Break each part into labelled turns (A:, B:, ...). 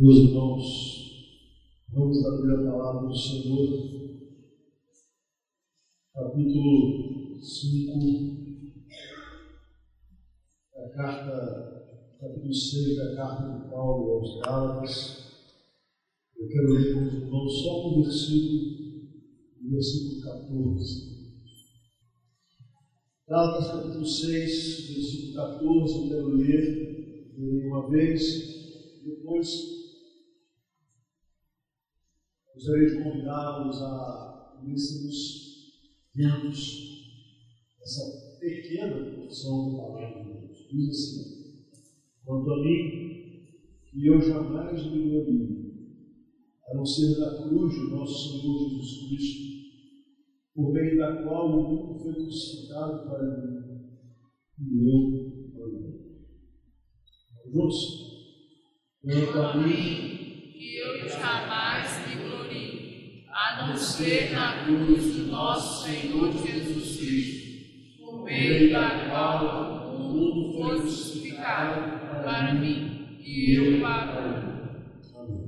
A: Meus irmãos, vamos abrir a palavra do Senhor, capítulo 5, a carta, capítulo 6 da carta de Paulo aos Gálatas. Eu quero ler com os irmãos só um versículo, o versículo 14. Gálatas capítulo 6, versículo 14, eu quero ler, uma vez, depois Gostaria de convidá-los a lermos juntos essa pequena porção da palavra de Deus. Diz assim: Quanto a mim, que eu jamais me glorie, a não ser da cruz do nosso Senhor Jesus Cristo, por meio da qual o mundo foi crucificado para mim e eu para o mundo. Juntos?
B: Quanto a mim, que eu jamais ser na cruz de nosso Senhor Jesus Cristo, por meio da qual o mundo foi justificado para mim e eu para o.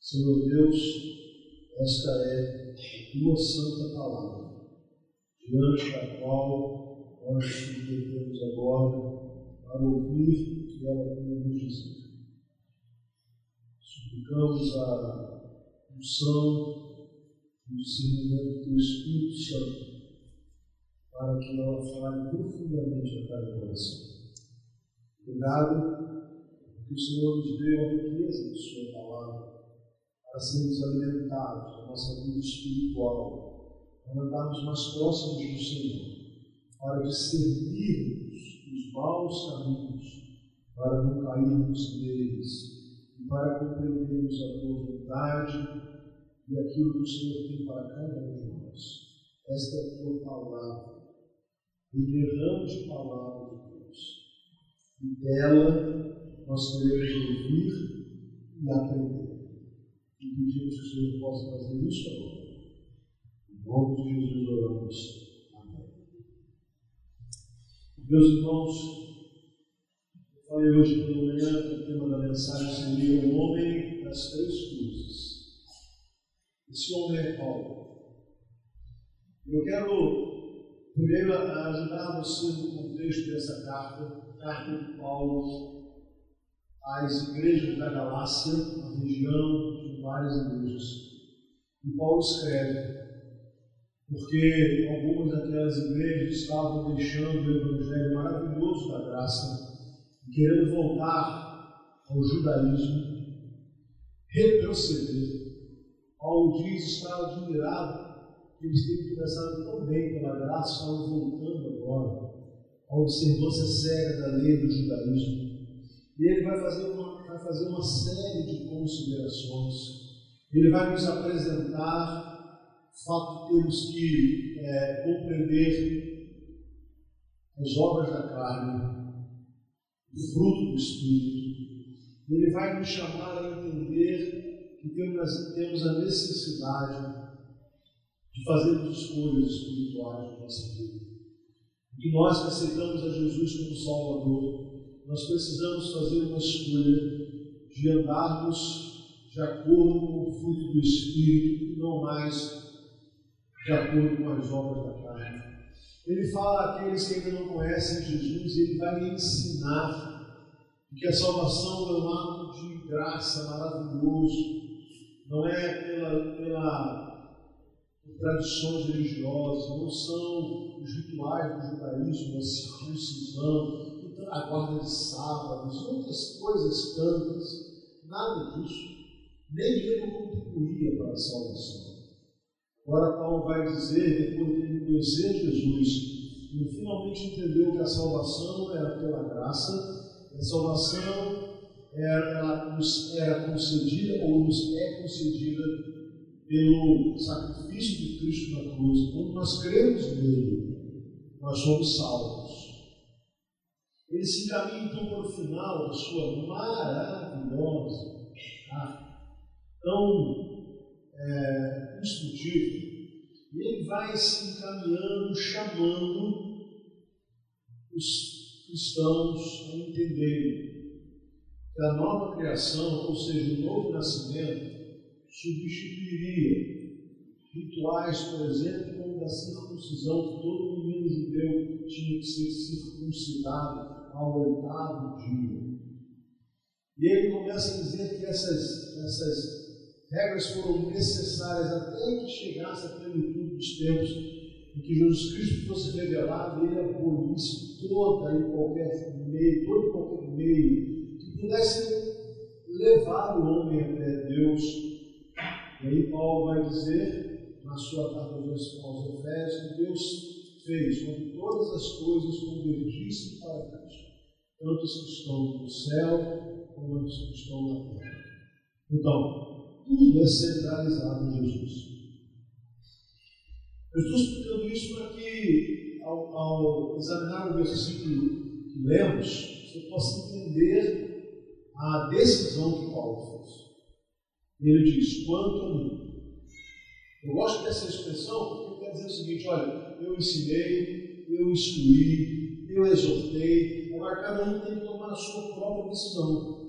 A: Senhor Deus, esta é a tua santa palavra, diante da qual nós nos submetemos agora para ouvir o que ela tem a nos dizer. Suplicamos a unção o discernimento do Espírito Santo, para que ela fale profundamente a cada coração. Obrigado, porque o Senhor nos deu a riqueza de Sua palavra, para sermos alimentados da nossa vida espiritual, para andarmos mais próximos do Senhor, para discernirmos os maus caminhos, para não cairmos neles e para compreendermos a tua vontade e aquilo que o Senhor tem para cada um de nós. Esta é a tua palavra, o derrame de palavra de Deus. E dela nós queremos ouvir e aprender. E pedimos que o Senhor possa fazer isso agora. Em nome de Jesus oramos. Amém. Meus irmãos, eu falei hoje pela manhã que o tema da mensagem seria o homem das três cruzes. Esse homem é Paulo. Eu quero primeiro ajudar você no contexto dessa carta, carta de Paulo às igrejas da Galácia, na região de várias igrejas. E Paulo escreve, porque algumas daquelas igrejas estavam deixando o evangelho maravilhoso da graça e querendo voltar ao judaísmo, retroceder Paulo diz estar admirado que eles têm começado tão bem pela graça, estavam voltando agora à observância cega da lei do judaísmo. E ele vai fazer uma, vai fazer uma série de considerações. Ele vai nos apresentar o fato de termos que é, compreender as obras da carne, o fruto do Espírito. Ele vai nos chamar a entender que temos, temos a necessidade de fazermos escolhas espirituais na nossa vida. Que nós que aceitamos a Jesus como Salvador, nós precisamos fazer uma escolha de andarmos de acordo com o fruto do Espírito e não mais de acordo com as obras da carne. Ele fala àqueles que ainda não conhecem Jesus, ele vai lhe ensinar que a salvação é um ato de graça maravilhoso, não é pela, pela tradições religiosas, não são os rituais do judaísmo, a circuncisão, a guarda de sábados, outras coisas tantas, nada disso. Nem ele contribuía para a salvação. Agora Paulo vai dizer, depois de conhecer Jesus, ele finalmente entendeu que a salvação era pela graça, a salvação ela nos era concedida ou nos é concedida pelo sacrifício de Cristo na cruz. Quando nós cremos nele, nós somos salvos. Ele se encaminha então para o final da sua maravilhosa carta, tão é, instrutiva. E ele vai se encaminhando, chamando os cristãos a entenderem da nova criação, ou seja, o novo nascimento, substituiria rituais, por exemplo, como da circuncisão, que todo menino judeu tinha que ser circuncidado ao oitavo dia. E ele começa a dizer que essas, essas regras foram necessárias até que chegasse a plenitude dos tempos em que Jesus Cristo fosse revelado e ele abolisse toda e qualquer meio, todo e qualquer meio pudesse levar o homem até Deus. E aí Paulo vai dizer na sua carta aos Efésios que Deus fez com que todas as coisas convergissem para Cristo, tanto os que estão no céu como os que estão na terra. Então, tudo é centralizado em Jesus. Eu estou explicando isso para que, ao, ao examinar o versículo que lemos, você possa entender a decisão que Paulo fez. Ele diz: quanto a mim. Eu gosto dessa expressão porque quer dizer o seguinte: olha, eu ensinei, eu instruí, eu exortei, agora cada um tem que tomar a sua própria decisão.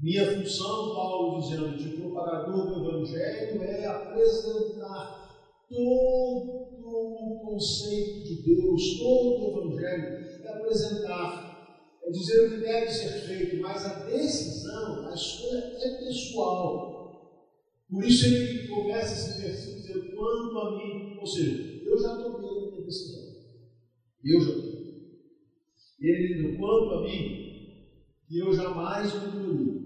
A: Minha função, Paulo dizendo, de propagador do Evangelho é apresentar todo o conceito de Deus, todo o Evangelho, é apresentar, é dizer o que deve ser feito, mas a decisão, a escolha é pessoal. Por isso ele começa esse versículo dizendo, quanto a mim, ou seja, eu já tomei a minha decisão. Eu já tomei. Ele diz, quanto a mim, que eu jamais me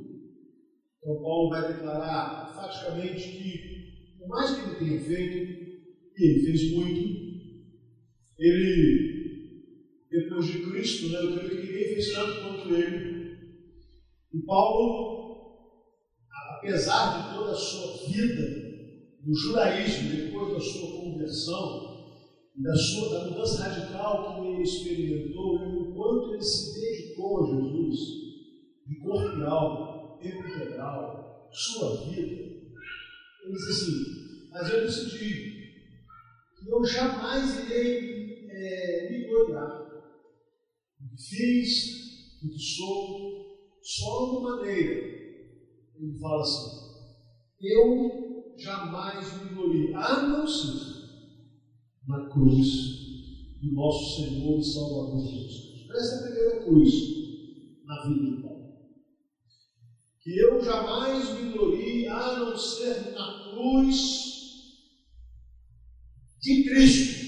A: então, Paulo vai declarar enfaticamente que, por mais que ele tenha feito, e ele fez muito, ele, de Cristo, né, creio que ninguém fez tanto quanto ele. E Paulo, apesar de toda a sua vida no judaísmo, depois da sua conversão, da sua da mudança radical que ele experimentou, e o quanto ele se dedicou a Jesus, de corpo e alma, tempo integral, sua vida. Ele diz assim, mas eu decidi que eu jamais irei é, me gloriar fiz, do que sou, só uma maneira. Ele fala assim, eu jamais me glorie, a não ser na cruz do nosso Senhor e Salvador Jesus. Essa é a primeira cruz na vida Paulo que eu jamais me glorie a não ser na cruz de Cristo.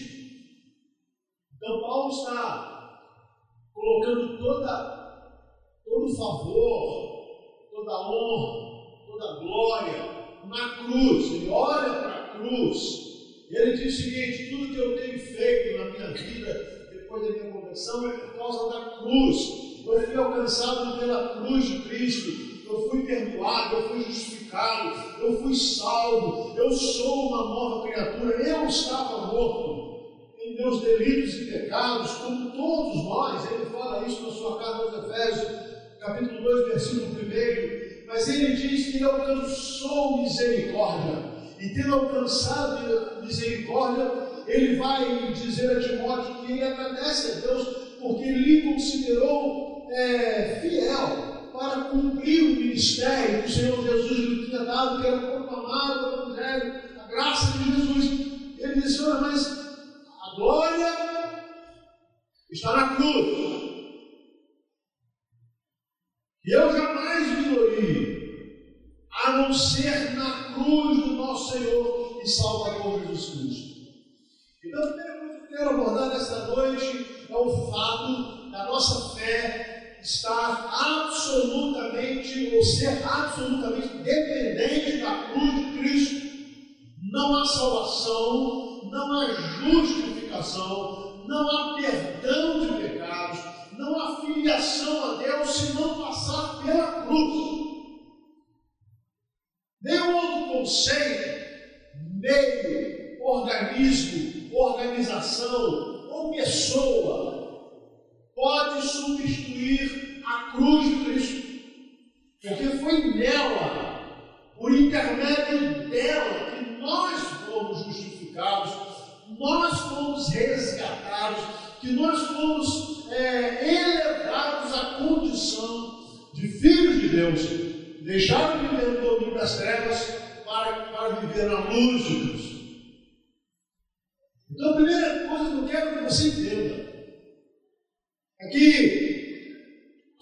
A: Então, Paulo está toda, todo favor, toda honra, toda glória na cruz. Ele olha para a cruz. Ele diz o seguinte: tudo que eu tenho feito na minha vida, depois da minha conversão, é por causa da cruz. Eu fui alcançado pela cruz de Cristo eu fui perdoado, eu fui justificado, eu fui salvo, eu sou uma nova criatura, eu estava morto meus delitos e pecados, como todos nós, ele fala isso na sua carta aos Efésios, capítulo 2, versículo 1, mas ele diz que ele alcançou misericórdia, e tendo alcançado misericórdia, ele vai dizer a Timóteo que ele agradece a Deus porque lhe considerou é, fiel para cumprir o ministério que o Senhor Jesus lhe tinha dado, que era proclamar o Evangelho, a graça de Jesus. Ele disse: Olha, mas glória está na cruz. E eu jamais me a não ser na cruz do nosso Senhor e Salvador Jesus Cristo. Então, a primeira coisa que eu quero abordar nesta noite é o fato da nossa fé estar absolutamente, ou ser absolutamente dependente da cruz de Cristo. Não há salvação, não há justificação, não há perdão de pecados, não há filiação a Deus se não passar pela cruz. Nenhum outro conceito, meio, organismo, organização ou pessoa pode substituir a cruz de Cristo. Porque foi nela, por intermédio dela, que nós fomos justificados, nós fomos resgatados, que nós fomos é, elevados à condição filhos de Deus, deixaram de viver no domínio das trevas para, para viver na luz de Deus. Então, a primeira coisa que eu quero que você entenda é que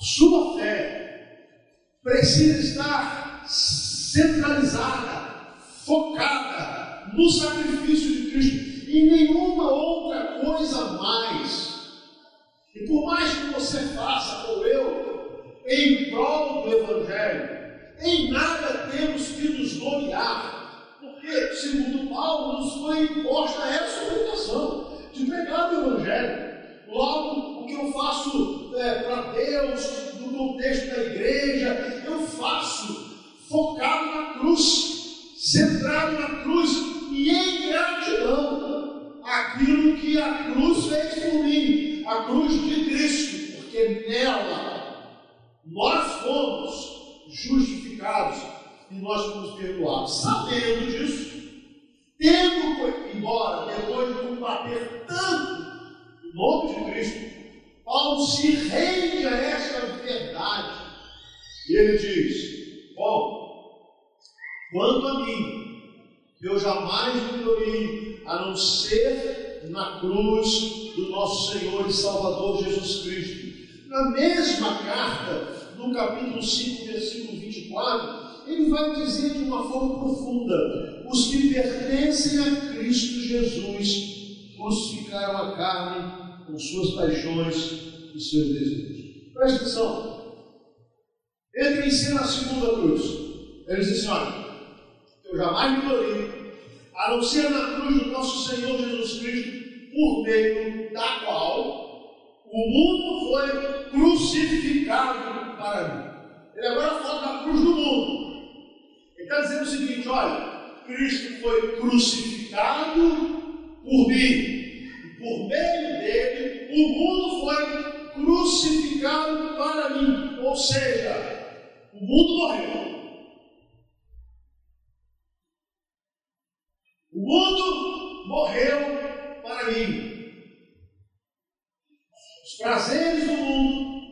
A: sua fé precisa estar centralizada, focada no sacrifício de Cristo e nenhuma outra coisa mais. E por mais que você faça, ou eu, em prol do Evangelho, em nada temos que nos gloriar, porque, segundo Paulo, nos foi imposta essa orientação de pregar o Evangelho. Logo, o que eu faço é, para Deus, no contexto da igreja, eu faço focado na cruz, centrado na cruz e em gratidão aquilo que a cruz fez por mim, a cruz de Cristo, porque nela nós fomos justificados e nós fomos perdoados. Sabendo disso, tendo, embora depois de combater tanto o nome de Cristo, Paulo se rende a esta verdade. E ele diz: Bom, quanto a mim, eu jamais me glorie a não ser na cruz do nosso Senhor e Salvador Jesus Cristo. Na mesma carta, no capítulo 5, versículo 24, ele vai dizer de uma forma profunda: os que pertencem a Cristo Jesus crucificaram a carne com suas paixões e seus desejos. Presta atenção. Entra em cena a segunda cruz. Ele diz assim: olha, eu jamais me glorie, a não ser na cruz do nosso Senhor Jesus Cristo, por meio da qual o mundo foi crucificado para mim. Ele agora fala da cruz do mundo. Ele está dizendo o seguinte: olha, Cristo foi crucificado por mim. E por meio dele, o mundo foi crucificado para mim. Ou seja, o mundo morreu. Mundo morreu para mim os prazeres do mundo,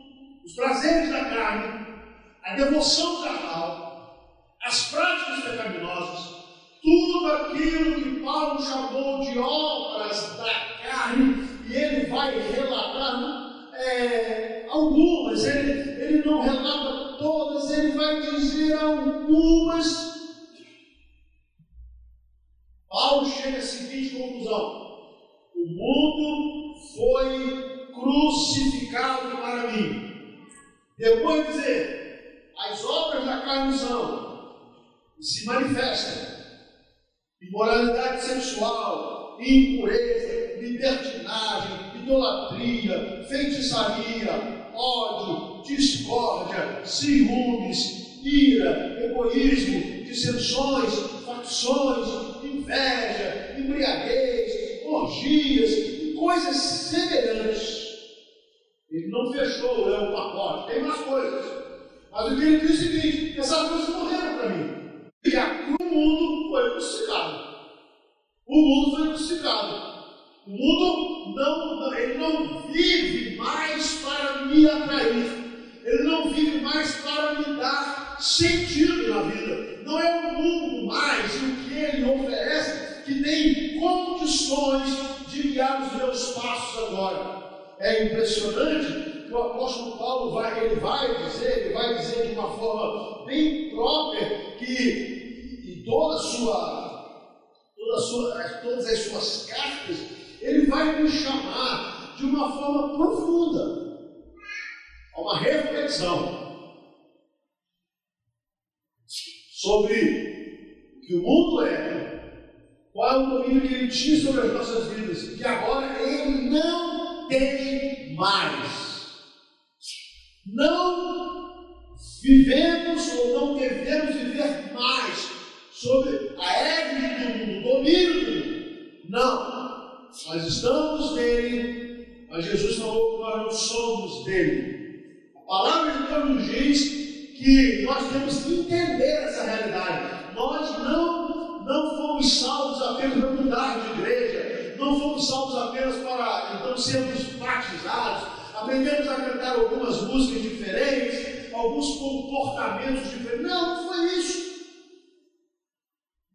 A: os prazeres da carne, a devoção carnal, as práticas pecaminosas, tudo aquilo que Paulo chamou de obras da carne, e ele vai relatar é, algumas, ele, ele não relata todas, ele vai dizer algumas. Paulo chega à seguinte conclusão: o mundo foi crucificado para mim. Depois dizer, as obras da carne são, se manifestam, imoralidade sexual, impureza, libertinagem, idolatria, feitiçaria, ódio, discórdia, ciúmes, ira, egoísmo, dissensões, facções, inveja, embriaguez, orgias e coisas semelhantes ele não fechou né, o pacote, tem mais coisas. Mas o que ele diz é o seguinte: essas coisas morreram para mim. E aqui o mundo foi crucificado. O mundo foi crucificado. O mundo não, ele não vive mais para me atrair. Ele não vive mais para me dar sentido na vida. Não é o mundo mais o que ele oferece que tem condições de guiar os meus passos agora. É impressionante que o apóstolo Paulo vai, ele vai dizer, ele vai dizer de uma forma bem própria que em toda sua, toda sua, todas as suas cartas, ele vai nos chamar de uma forma profunda. A uma reflexão sobre o que o mundo é, qual é o domínio que ele tinha sobre as nossas vidas, que agora ele não tem mais. Não vivemos ou não devemos viver mais sobre a égide do mundo, o domínio do mundo. Não. Nós estamos nele, mas Jesus falou que nós não somos dele. A palavra de Deus nos diz que nós temos que entender essa realidade. Nós não, não fomos salvos apenas para mudar de igreja, não fomos salvos apenas para então sermos batizados, aprendemos a cantar algumas músicas diferentes, alguns comportamentos diferentes. Não, não foi isso.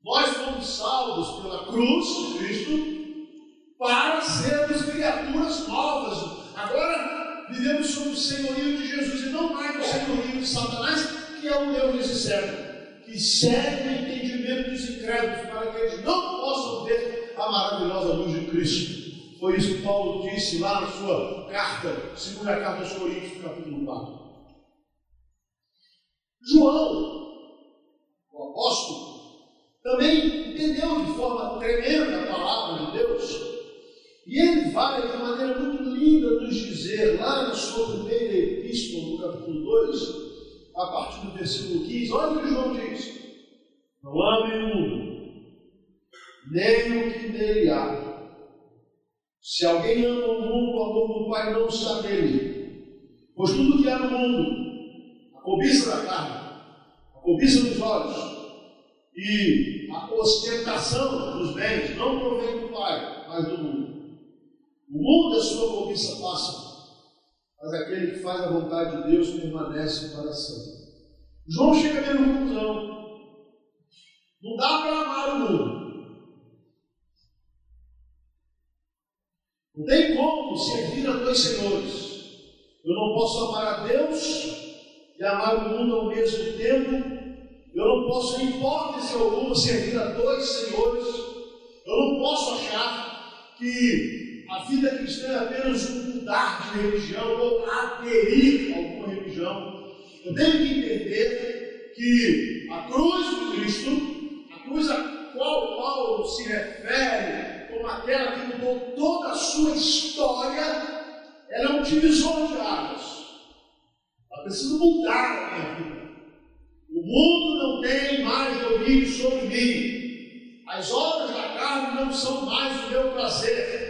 A: Nós fomos salvos pela cruz de Cristo para sermos criaturas novas. Agora vivemos sob o senhorio de Jesus e não mais o senhorio de Satanás, que é o Deus desse século, que segue o entendimento dos incrédulos para que eles não possam ver a maravilhosa luz de Cristo. Foi isso que Paulo disse lá na sua carta, segunda carta aos Coríntios, capítulo 4. João, o apóstolo, também entendeu de forma tremenda a palavra de Deus. E ele vai de maneira muito linda nos dizer, lá na sua primeira epístola, no capítulo 2, a partir do versículo 15, olha o que João diz: Não amem o mundo, nem o que nele há. Se alguém ama o mundo, o amor do Pai não está nele. Pois tudo que há no mundo, a cobiça da carne, a cobiça dos olhos e a ostentação dos bens não provém do Pai, mas do mundo. O mundo, a sua cobiça passa, mas aquele que faz a vontade de Deus permanece para sempre. João chega a mesma conclusão. Não dá para amar o mundo. Não tem como servir a dois senhores. Eu não posso amar a Deus e amar o mundo ao mesmo tempo. Eu não posso, em hipótese alguma, servir a dois senhores. Eu não posso achar que a vida cristã é apenas um mudar de religião ou aderir a alguma religião. Eu tenho que entender que a cruz de Cristo, a cruz a qual Paulo se refere como aquela que mudou toda a sua história, ela é um divisor de águas. Ela precisa mudar a minha vida. O mundo não tem mais domínio sobre mim. As obras da carne não são mais o meu prazer.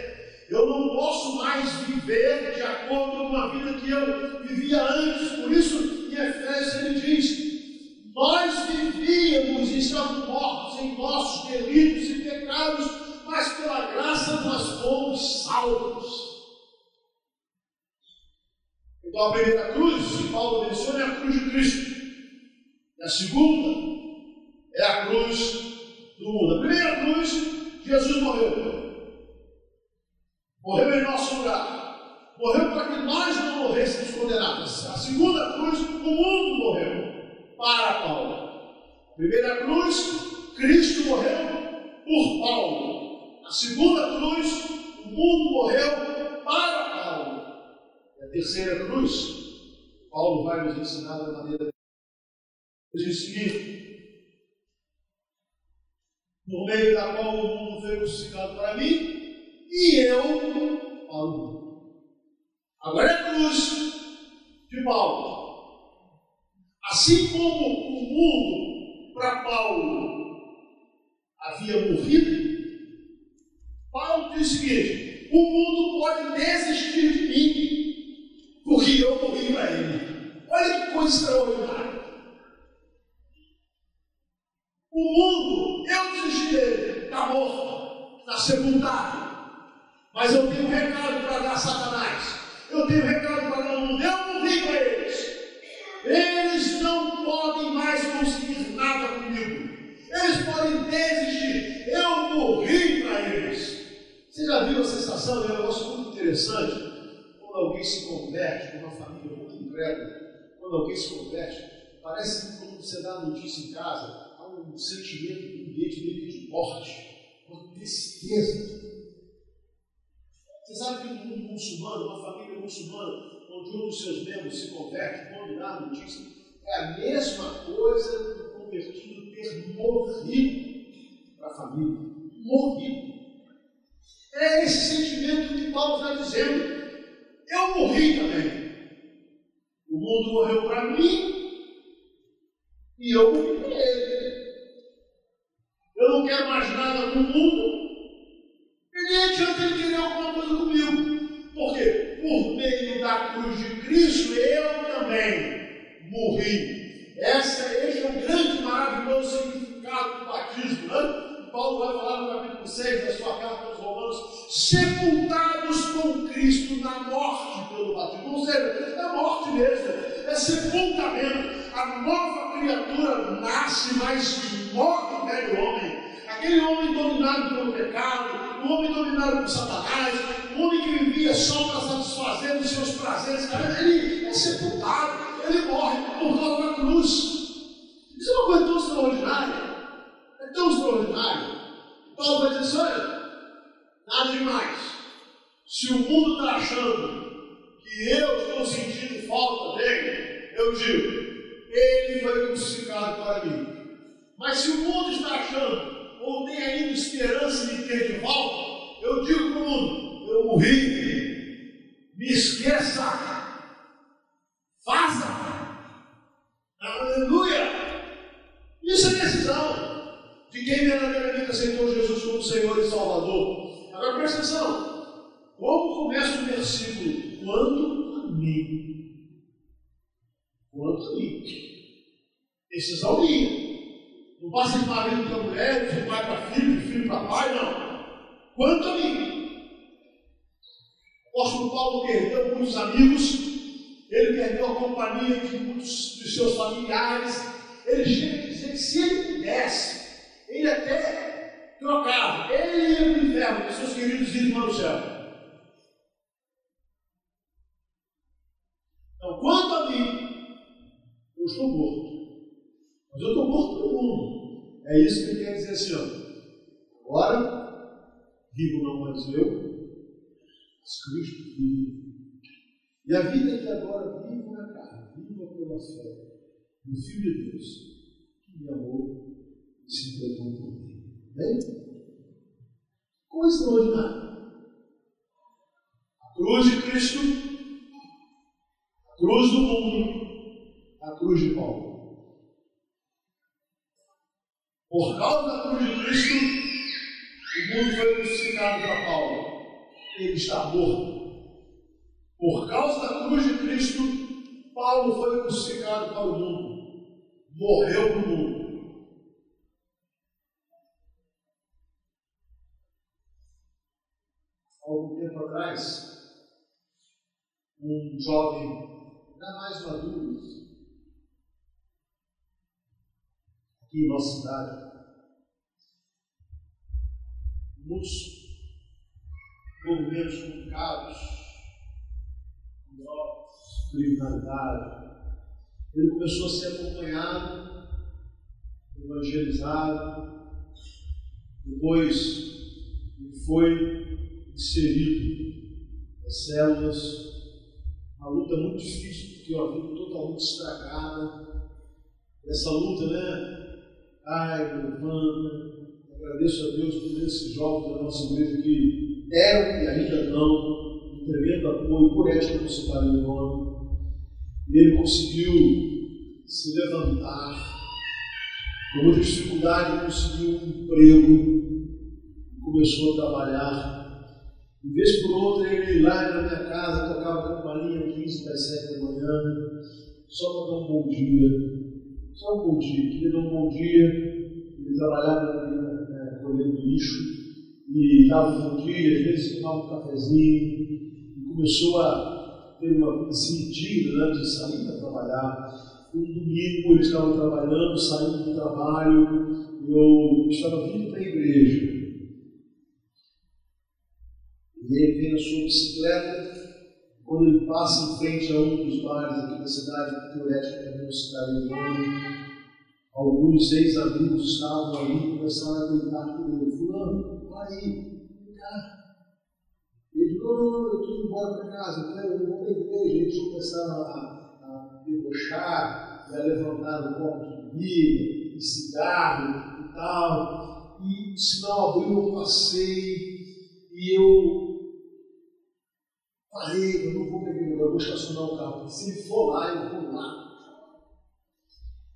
A: Eu não posso mais viver de acordo com a vida que eu vivia antes. Por isso, em Efésios ele diz: Nós vivíamos e estávamos mortos em nossos delitos e pecados, mas pela graça nós fomos salvos. Então, a primeira cruz que Paulo menciona é a cruz de Cristo. E a segunda é a cruz do mundo. A primeira cruz, Jesus morreu. Morreu em nosso lugar. Morreu para que nós não morrêssemos condenados. A segunda cruz, o mundo morreu para Paulo. A primeira cruz, Cristo morreu por Paulo. A segunda cruz, o mundo morreu para Paulo. E a terceira cruz, Paulo vai nos ensinar da maneira diz o seguinte: por meio da qual o mundo foi crucificado para mim e eu para. Agora é a cruz de Paulo. Assim como o mundo para Paulo havia morrido, Paulo diz o seguinte: o mundo pode desistir de mim, porque eu morri para ele. Olha que coisa extraordinária. O mundo, eu desisti dele, está morto, está sepultado. Mas eu tenho um recado para dar a Satanás. Eu tenho um recado para dar o mundo. Eu não vim para eles. Eles não podem mais conseguir nada comigo. Eles podem desistir. Eu morri para eles. Você já viu a sensação? É um negócio muito interessante. Quando alguém se converte, uma família muito incrédula, quando alguém se converte, parece que quando você dá a notícia em casa, um sentimento de um ambiente meio de morte, uma tristeza. Você sabe que no mundo muçulmano, uma família muçulmana, onde um dos seus membros se converte, a notícia, é a mesma coisa que o convertido ter morrido para a família. Morrido. É esse sentimento que Paulo está dizendo. Eu morri também. O mundo morreu para mim e eu morri para ele. Eu não quero mais nada no mundo. E nem adianta ele querer alguma coisa comigo. Por quê? Por meio da cruz de Cristo, eu também morri. Essa, esse é o grande, maravilhoso significado do batismo. Né? Paulo vai falar no capítulo 6 da sua carta aos Romanos: sepultados com Cristo na morte pelo batismo. Ou seja, é morte mesmo. É sepultamento. A nova criatura nasce, mas morre o velho homem. Aquele homem dominado pelo pecado, o homem dominado por Satanás, o homem que vivia só para satisfazer os seus prazeres, ele é sepultado, ele morre por causa da cruz. Isso é uma coisa tão extraordinária. É tão extraordinário. Paulo vai dizer assim, olha, nada demais. Se o mundo está achando que eu estou sentindo falta dele, eu digo, ele foi crucificado para mim. Mas se o mundo está achando, ou tem ainda esperança de ter de volta, eu digo para o mundo, eu morri, me esqueça, faça, aleluia. Isso é decisão de quem verdadeiramente aceitou Jesus como Senhor e Salvador. Agora presta atenção. Como começa o versículo? Quanto a mim. Quanto a mim. Decisão minha. Não passa de marido para mulher, de pai para filho, de filho para pai, não. Quanto a mim. O apóstolo Paulo perdeu muitos amigos, ele perdeu a companhia de muitos dos seus familiares. Ele chega a dizer que se ele pudesse, ele até trocava. Ele ia para o inferno, seus queridos irem para o céu. Então, quanto a mim, eu estou morto. Mas eu estou morto para o mundo. É isso que ele quer dizer assim, ó. Agora, vivo não mais eu, mas Cristo vive. E a vida que agora vivo na carne, viva pela fé no Filho de Deus, que me amou e se entregou por mim. Bem? Coisa extraordinária. A cruz de Cristo, a cruz do mundo, a cruz de Paulo. Por causa da cruz de Cristo, o mundo foi crucificado para Paulo. Ele está morto. Por causa da cruz de Cristo, Paulo foi crucificado para o mundo. Morreu para o mundo. Algum tempo atrás, um jovem, ainda mais maduro, aqui em nossa cidade, muitos movimentos complicados, drogas, criminalidade. Ele começou a ser acompanhado, evangelizado, depois ele foi inserido nas células, uma luta muito difícil, porque uma vida totalmente estragada. Essa luta, né? Ai, levanta, Agradeço a Deus por esses jovens da nossa igreja que eram e ainda não um tremendo apoio, por esta não se o nome. Ele conseguiu se levantar, com muita dificuldade conseguiu um emprego, começou a trabalhar. De vez por outra, ele lá na minha casa tocava campainha 15 para 7 da manhã, só para dar um bom dia. Só um bom dia, queria um bom dia. Ele trabalhava colhendo lixo e dava um bom dia, às vezes tomava um cafezinho e começou a ter uma vida sentida né, de sair para trabalhar. Um domingo ele estava trabalhando, saindo do trabalho, eu estava vindo para a igreja. E ele vem na sua bicicleta, quando ele passa em frente a um dos bares aqui da cidade, teorética da minha cidade de nome, Alguns ex-amigos estavam ali e começaram a gritar com ele: Fulano, vai aí, cá. Ele falou: Não, não, eu estou indo embora para casa, eu quero, eu vou para a igreja. Eles começaram a, a debochar, a levantar um copo de comida, de cigarro e tal. E o sinal abriu, eu passei e eu parei, eu não vou igreja, eu vou estacionar o carro. Se for lá, eu vou lá.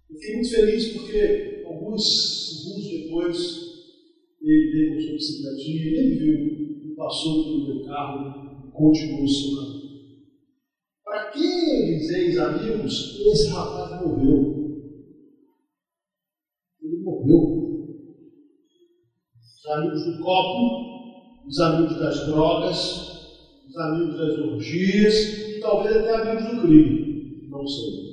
A: Eu fiquei muito feliz porque alguns segundos depois ele veio com sua bicicletinha, ele viu passou pelo meu carro e continuou o seu caminho. Para aqueles ex-amigos, esse rapaz morreu. Ele morreu. Os amigos do copo, os amigos das drogas, os amigos das orgias talvez até amigos do crime. Não sei.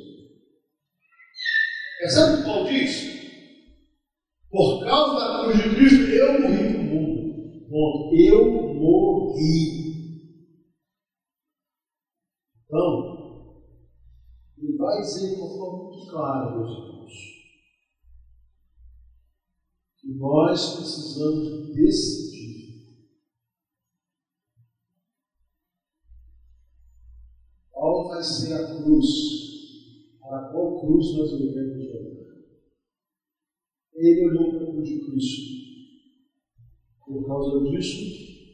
A: Percebe o que Paulo diz? Por causa da cruz de Cristo, eu morri para o mundo. Bom, eu morri. Então, ele vai dizer de uma forma muito clara, meus irmãos, que nós precisamos decidir. Ser a cruz? Para qual cruz nós devemos olhar? Ele olhou para a cruz de Cristo. Por causa disso,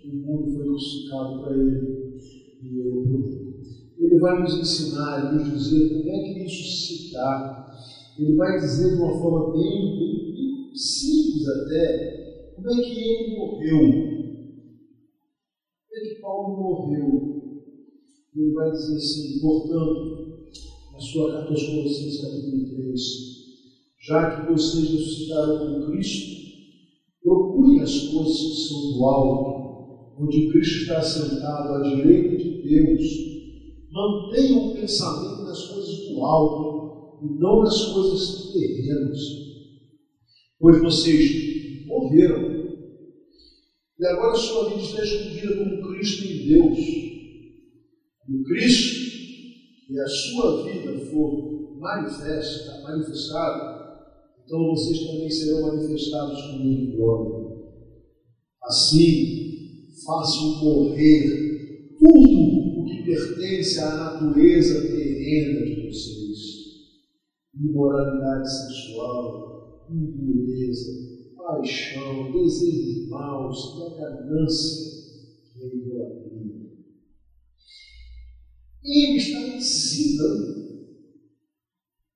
A: o mundo foi crucificado para ele e ele mundo. Ele vai nos ensinar, nos dizer como é que isso se dá. Ele vai dizer de uma forma bem, bem, bem simples até, como é que ele morreu. Como é que Paulo morreu. Ele vai dizer assim, portanto, na sua carta aos Colossenses, capítulo 3, já que vocês ressuscitaram com Cristo, procurem as coisas que são do alto, onde Cristo está sentado à direita de Deus. Mantenham o pensamento nas coisas do alto e não nas coisas terrenas, pois vocês morreram. E agora sua vida está escondida como Cristo em Deus. E Cristo e a sua vida for manifesta, manifestada, então vocês também serão manifestados comigo em glória. Assim, façam morrer tudo o que pertence à natureza terrena de vocês: imoralidade sexual, impureza, paixão, desejos maus, ganância e idolatria. Ele está ensinando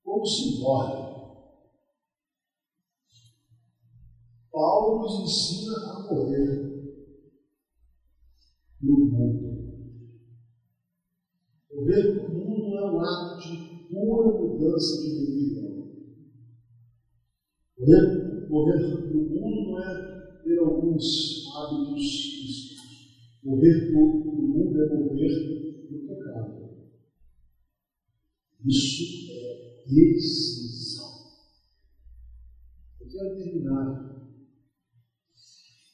A: como se morre. Paulo nos ensina a morrer no mundo. Morrer no mundo é um ato de pura mudança de religião. Morrer, no mundo não é ter alguns hábitos físicos. Morrer no mundo é morrer Isso é decisão. Eu quero terminar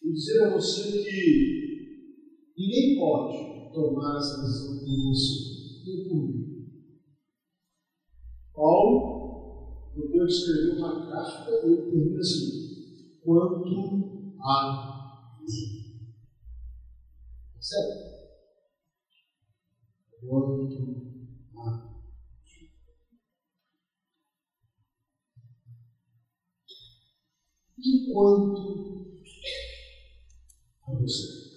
A: e dizer a você que ninguém pode tomar essa decisão por você, nem por mim. Paulo, depois de escrever uma carta, ele termina assim: quanto a mim. Percebe? Quanto E quanto a você?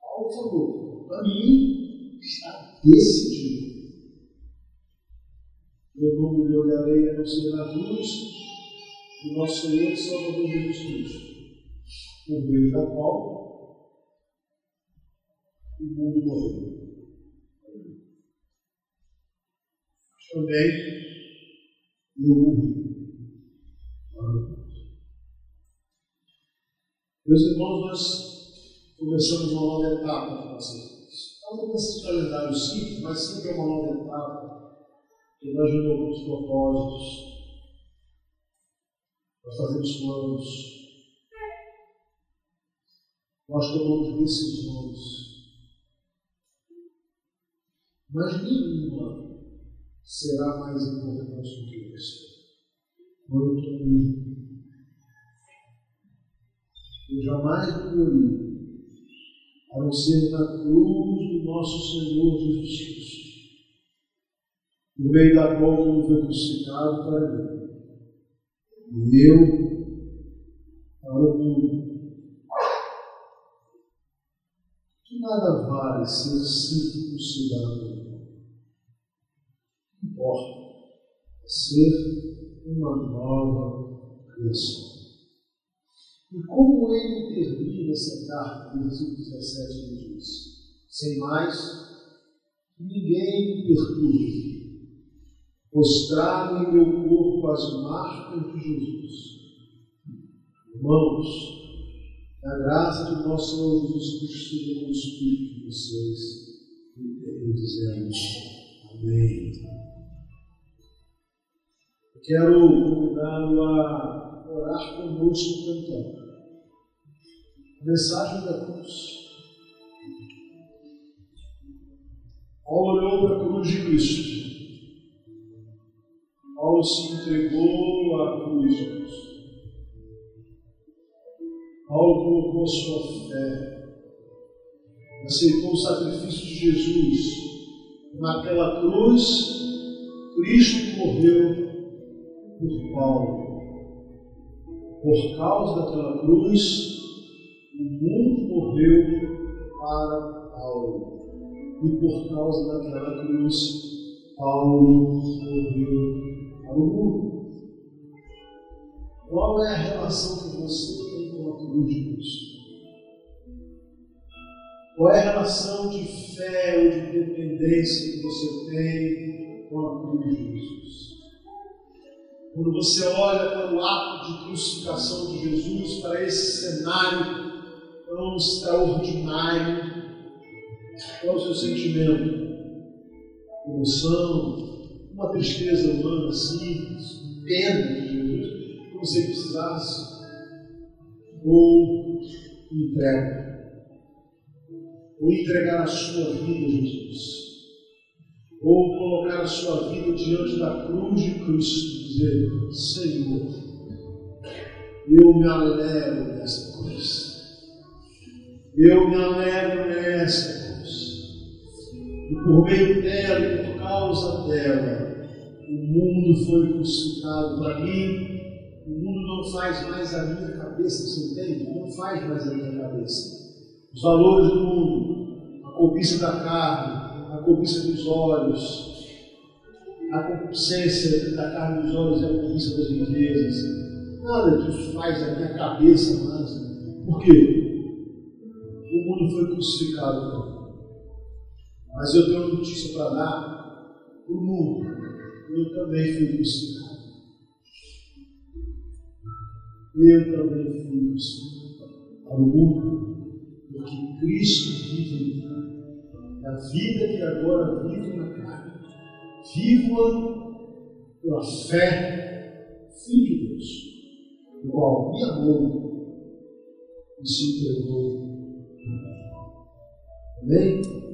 A: Paulo falou, para mim está decidido. Eu não me olharei a não ser na cruz do nosso Senhor e Salvador Jesus Cristo, por meio da qual o mundo morreu. Também eu morri. Meus irmãos, nós começamos uma nova etapa na nossa vida. Estamos nesse calendário simples, mas sempre é uma nova etapa. Que nós renovamos propósitos, nós fazemos planos, nós tomamos decisões, mas nenhuma será mais importante do que essa. Quanto a mim, eu jamais morri, a não ser na cruz do nosso Senhor Jesus Cristo, no meio da qual mundo foi crucificado para mim, e eu para o mundo. Que nada vale ser circuncidado importa é ser uma nova criação. E como ele termina essa carta, no versículo 17, ele diz: Sem mais, ninguém me perturbe, mostrado em meu corpo as marcas de Jesus. Irmãos, a graça de nosso Senhor Jesus Cristo seja com o Espírito de vocês, e dizemos. Amém. Quero convidá-lo a orar conosco cantando. A mensagem da cruz. Paulo olhou para a cruz de Cristo. Paulo se entregou à cruz de Cristo. Paulo colocou sua fé. Aceitou o sacrifício de Jesus. Naquela cruz, Cristo morreu por Paulo. Por causa daquela cruz, o mundo morreu para Paulo. E por causa daquela cruz, Paulo morreu para o mundo. Qual é a relação que você tem com a cruz de Cristo? Qual é a relação de fé ou de dependência que você tem com a cruz de Jesus? Quando você olha para o ato de crucificação de Jesus, para esse cenário tão extraordinário, qual é o seu sentimento? Emoção, uma tristeza humana simples, pena de Jesus, como se ele precisasse, ou entrega, ou entregar a sua vida a Jesus. Ou colocar a sua vida diante da cruz de Cristo dizer: Senhor, eu me alegro nessa cruz. Eu me alegro nessa cruz. E por meio dela por causa dela, o mundo foi crucificado para mim. O mundo não faz mais a minha cabeça, você entende? Não faz mais a minha cabeça. Os valores do mundo, a cobiça da carne, a cobiça dos olhos, a concupiscência da carne dos olhos e a cobiça das riquezas. Nada disso faz a minha cabeça mais. Por quê? O mundo foi crucificado. Então. Mas eu tenho uma notícia para dar o mundo. Eu também fui crucificado. Eu também fui crucificado o mundo, porque Cristo vive em mim da vida que agora vivo na Vivo-a pela fé, Filho de Deus, o qual me amou e se entregou. Amém?